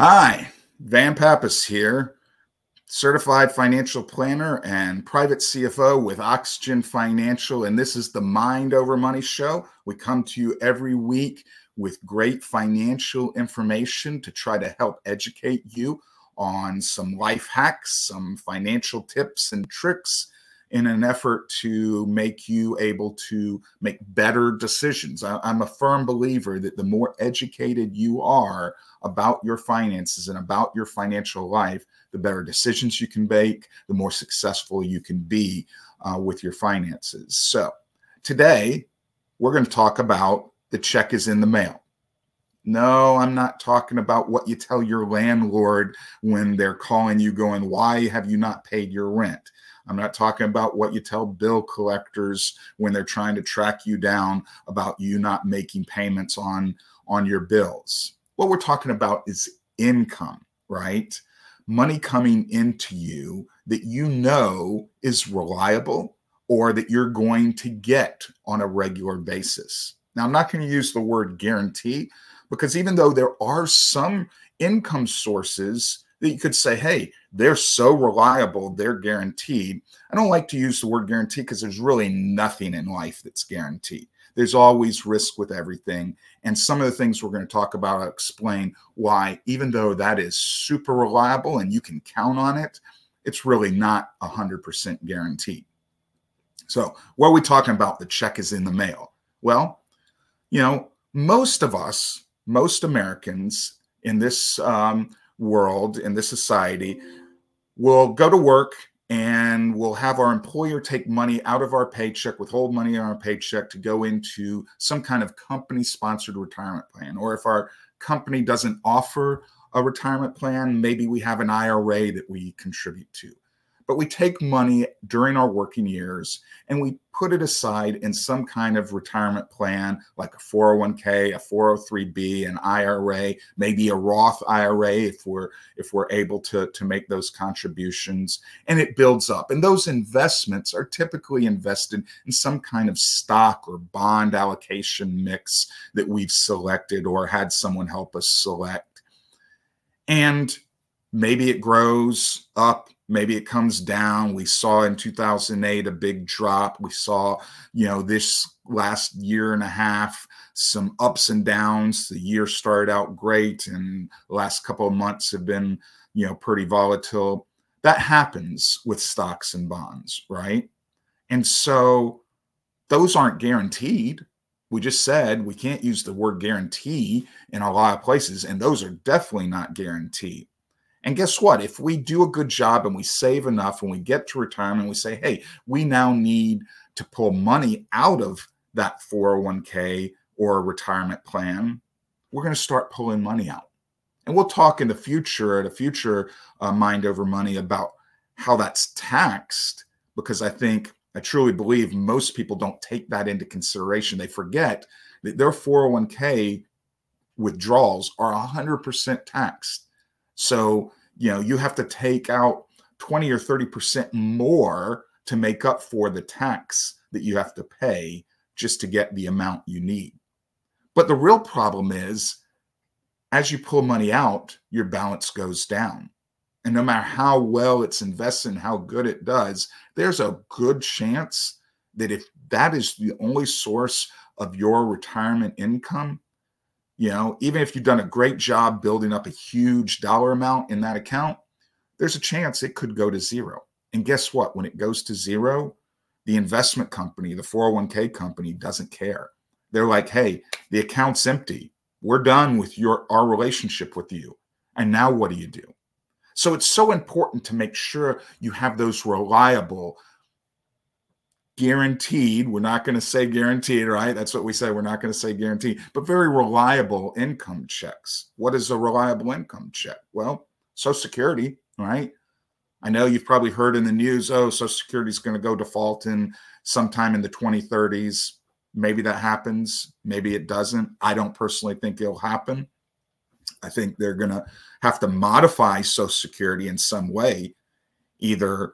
Hi, Van Pappas here, certified financial planner and private CFO with Oxygen Financial. And this is the Mind Over Money Show. We come to you every week with great financial information to try to help educate you on some life hacks, some financial tips and tricks in an effort to make you able to make better decisions. I, am a firm believer that the more educated you are about your finances and about your financial life, the better decisions you can make, the more successful you can be uh, with your finances. So, today we're going to talk about the check is in the mail. No, I'm not talking about what you tell your landlord when they're calling you, going, Why have you not paid your rent? I'm not talking about what you tell bill collectors when they're trying to track you down about you not making payments on on your bills. What we're talking about is income, right? Money coming into you that you know is reliable or that you're going to get on a regular basis. Now, I'm not going to use the word guarantee because even though there are some income sources that you could say, hey, they're so reliable, they're guaranteed. I don't like to use the word guarantee because there's really nothing in life that's guaranteed. There's always risk with everything. And some of the things we're going to talk about I'll explain why, even though that is super reliable and you can count on it, it's really not 100% guaranteed. So, what are we talking about? The check is in the mail. Well, you know, most of us, most Americans in this um, world, in this society, will go to work and we'll have our employer take money out of our paycheck, withhold money on our paycheck to go into some kind of company sponsored retirement plan. Or if our company doesn't offer a retirement plan, maybe we have an IRA that we contribute to but we take money during our working years and we put it aside in some kind of retirement plan like a 401k a 403b an ira maybe a roth ira if we're if we're able to to make those contributions. And it builds up. And those investments are typically invested in some kind of stock or bond allocation mix that we've selected or had someone help us select. And maybe it grows up maybe it comes down. We saw in 2008 a big drop. We saw you know this last year and a half some ups and downs. The year started out great and the last couple of months have been you know pretty volatile. That happens with stocks and bonds right? And so those aren't guaranteed. We just said we can't use the word guarantee in a lot of places and those are definitely not guaranteed and guess what? If we do a good job and we save enough and we get to retirement, we say, hey, we now need to pull money out of that 401k or retirement plan, we're going to start pulling money out. And we'll talk in the future, at a future uh, Mind Over Money, about how that's taxed, because I think, I truly believe most people don't take that into consideration. They forget that their 401k withdrawals are 100% taxed. So, you know, you have to take out 20 or 30% more to make up for the tax that you have to pay just to get the amount you need. But the real problem is as you pull money out, your balance goes down. And no matter how well it's invested and how good it does, there's a good chance that if that is the only source of your retirement income, you know, even if you've done a great job building up a huge dollar amount in that account, there's a chance it could go to zero. And guess what? When it goes to zero, the investment company, the 401k company doesn't care. They're like, hey, the account's empty. We're done with your our relationship with you. And now what do you do? So it's so important to make sure you have those reliable guaranteed. We're not going to say guaranteed right? That's what we say. We're not going to say guaranteed. But very reliable income checks. What is a reliable income check? Well social security right? I know you've probably heard in the news oh social security is going to go default in sometime in the 2030s maybe that happens. Maybe it doesn't. I don't personally think it'll happen. I think they're going to have to modify social security in some way either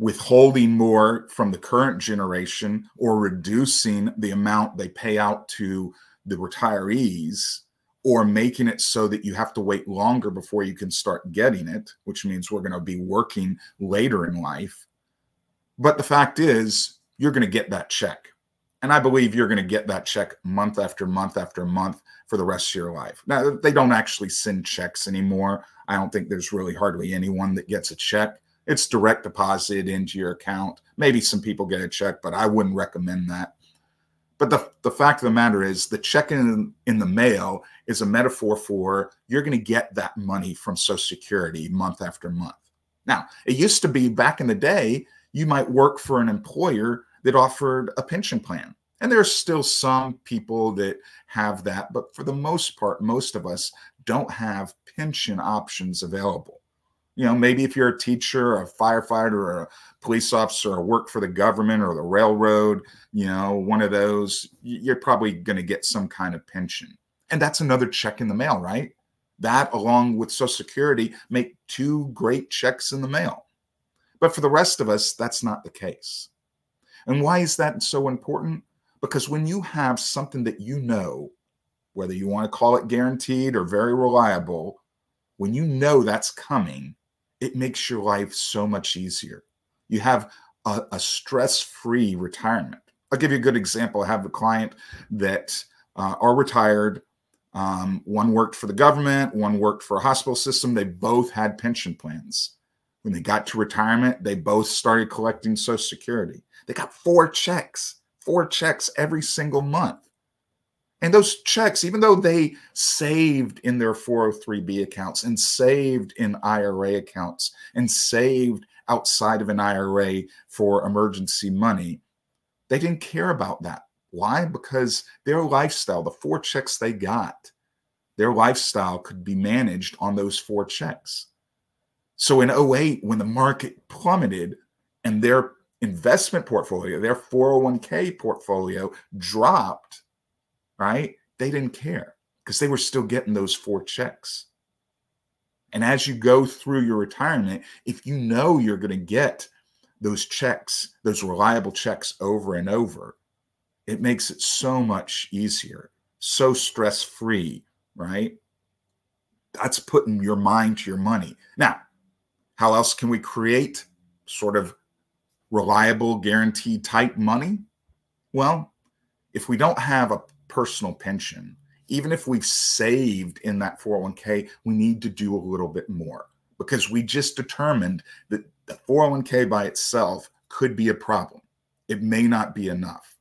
withholding more from the current generation or reducing the amount they pay out to the retirees or making it so that you have to wait longer before you can start getting it, which means we're going to be working later in life. But the fact is, you're going to get that check. And I believe you're going to get that check month after month after month for the rest of your life. Now, they don't actually send checks anymore. I don't think there's really hardly anyone that gets a check. It's direct deposit into your account. Maybe some people get a check, but I wouldn't recommend that. But the, the fact of the matter is, the check in, in the mail is a metaphor for you're going to get that money from Social Security month after month. Now, it used to be back in the day, you might work for an employer that offered a pension plan. And there's still some people that have that, but for the most part, most of us don't have pension options available you know, maybe if you're a teacher, a firefighter, or a police officer, or work for the government or the railroad, you know, one of those, you're probably going to get some kind of pension. And that's another check in the mail, right? That, along with Social Security, make two great checks in the mail. But for the rest of us, that's not the case. And why is that so important? Because when you have something that you know, whether you want to call it guaranteed or very reliable, when you know that's coming, it makes your life so much easier. You have a, a stress free retirement. I'll give you a good example. I have a client that uh, are retired. Um, one worked for the government, one worked for a hospital system. They both had pension plans. When they got to retirement, they both started collecting Social Security. They got four checks, four checks every single month. And those checks, even though they saved in their 403b accounts and saved in IRA accounts and saved outside of an IRA for emergency money, they didn't care about that. Why? Because their lifestyle, the four checks they got, their lifestyle could be managed on those four checks. So in 08, when the market plummeted and their investment portfolio, their 401k portfolio dropped, right? They didn't care because they were still getting those four checks. And as you go through your retirement, if you know you're going to get those checks, those reliable checks over and over, it makes it so much easier, so stress free, right? That's putting your mind to your money. Now, how else can we create sort of reliable, guaranteed type money? Well, if we don't have a personal pension, even if we've saved in that 401k, we need to do a little bit more because we just determined that the 401k by itself could be a problem. It may not be enough.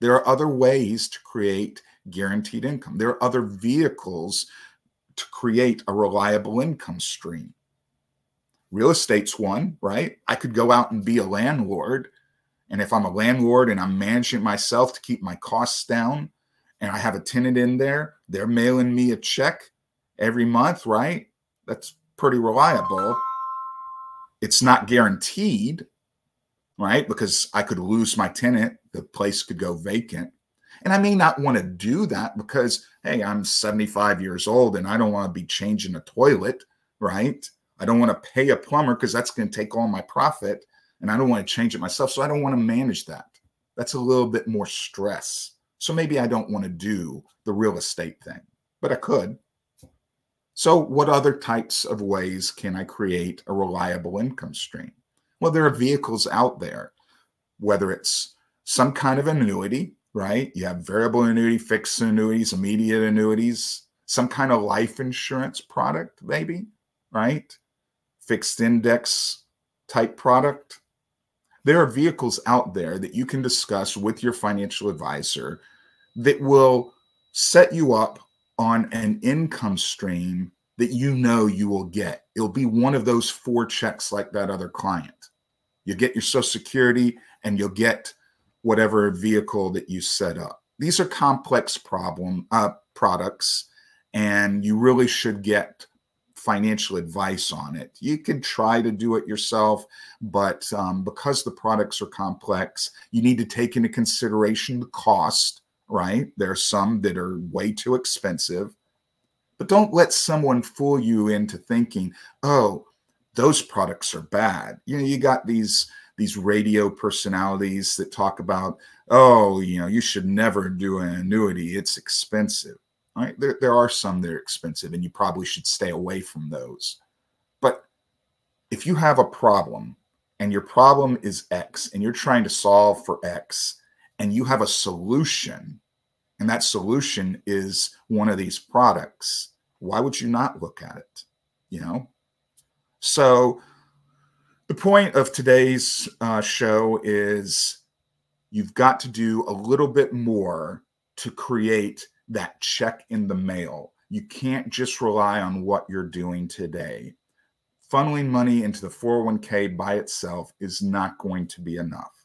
There are other ways to create guaranteed income. There are other vehicles to create a reliable income stream. Real estate's one, right? I could go out and be a landlord. And if I'm a landlord and I'm managing myself to keep my costs down, and I have a tenant in there, they're mailing me a check every month, right? That's pretty reliable. It's not guaranteed, right? Because I could lose my tenant, the place could go vacant. And I may not want to do that because, hey, I'm 75 years old and I don't want to be changing a toilet, right? I don't want to pay a plumber because that's going to take all my profit and I don't want to change it myself. So I don't want to manage that. That's a little bit more stress. So maybe I don't want to do the real estate thing, but I could. So, what other types of ways can I create a reliable income stream? Well, there are vehicles out there, whether it's some kind of annuity, right? You have variable annuity, fixed annuities, immediate annuities, some kind of life insurance product, maybe, right? Fixed index type product. There are vehicles out there that you can discuss with your financial advisor that will set you up on an income stream that you know you will get. It'll be one of those four checks like that other client. You'll get your Social Security and you'll get whatever vehicle that you set up. These are complex problem uh, products, and you really should get financial advice on it. You can try to do it yourself, but um, because the products are complex, you need to take into consideration the cost right? There are some that are way too expensive. But don't let someone fool you into thinking, oh, those products are bad. You know, you got these these radio personalities that talk about, oh, you know, you should never do an annuity. It's expensive. Right? There, there are some that are expensive, and you probably should stay away from those. But if you have a problem and your problem is X and you're trying to solve for X and you have a solution, and that solution is one of these products, why would you not look at it? You know? So, the point of today's uh, show is you've got to do a little bit more to create that check in the mail. You can't just rely on what you're doing today. Funneling money into the 401k by itself is not going to be enough.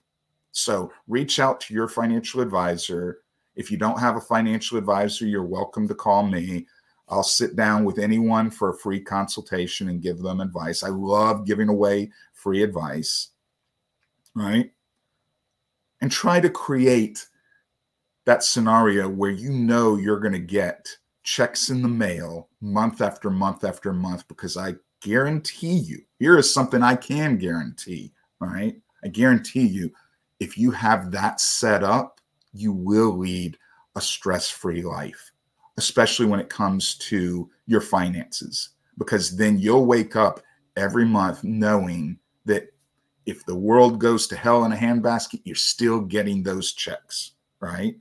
So reach out to your financial advisor. If you don't have a financial advisor, you're welcome to call me. I'll sit down with anyone for a free consultation and give them advice. I love giving away free advice, right? And try to create that scenario where you know you're going to get checks in the mail month after month after month because I guarantee you, here is something I can guarantee, all right? I guarantee you, if you have that set up, you will lead a stress free life, especially when it comes to your finances, because then you'll wake up every month knowing that if the world goes to hell in a handbasket, you're still getting those checks, right?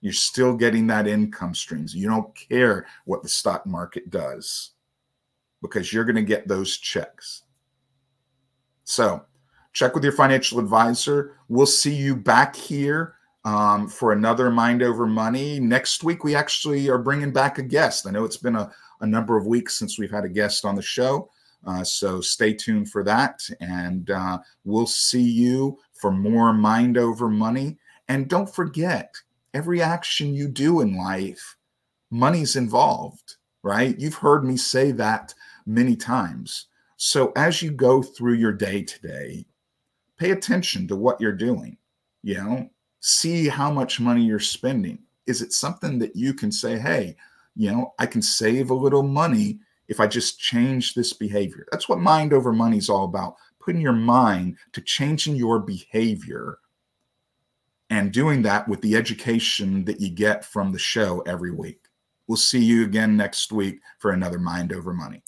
You're still getting that income streams. You don't care what the stock market does because you're going to get those checks. So, check with your financial advisor. We'll see you back here um, for another Mind Over Money. Next week, we actually are bringing back a guest. I know it's been a, a number of weeks since we've had a guest on the show. Uh, so stay tuned for that. And uh, we'll see you for more Mind Over Money. And don't forget, every action you do in life, money's involved, right? You've heard me say that many times. So as you go through your day today, pay attention to what you're doing. You know, see how much money you're spending. Is it something that you can say, hey, you know, I can save a little money if I just change this behavior? That's what mind over money is all about. Putting your mind to changing your behavior and doing that with the education that you get from the show every week. We'll see you again next week for another Mind Over Money.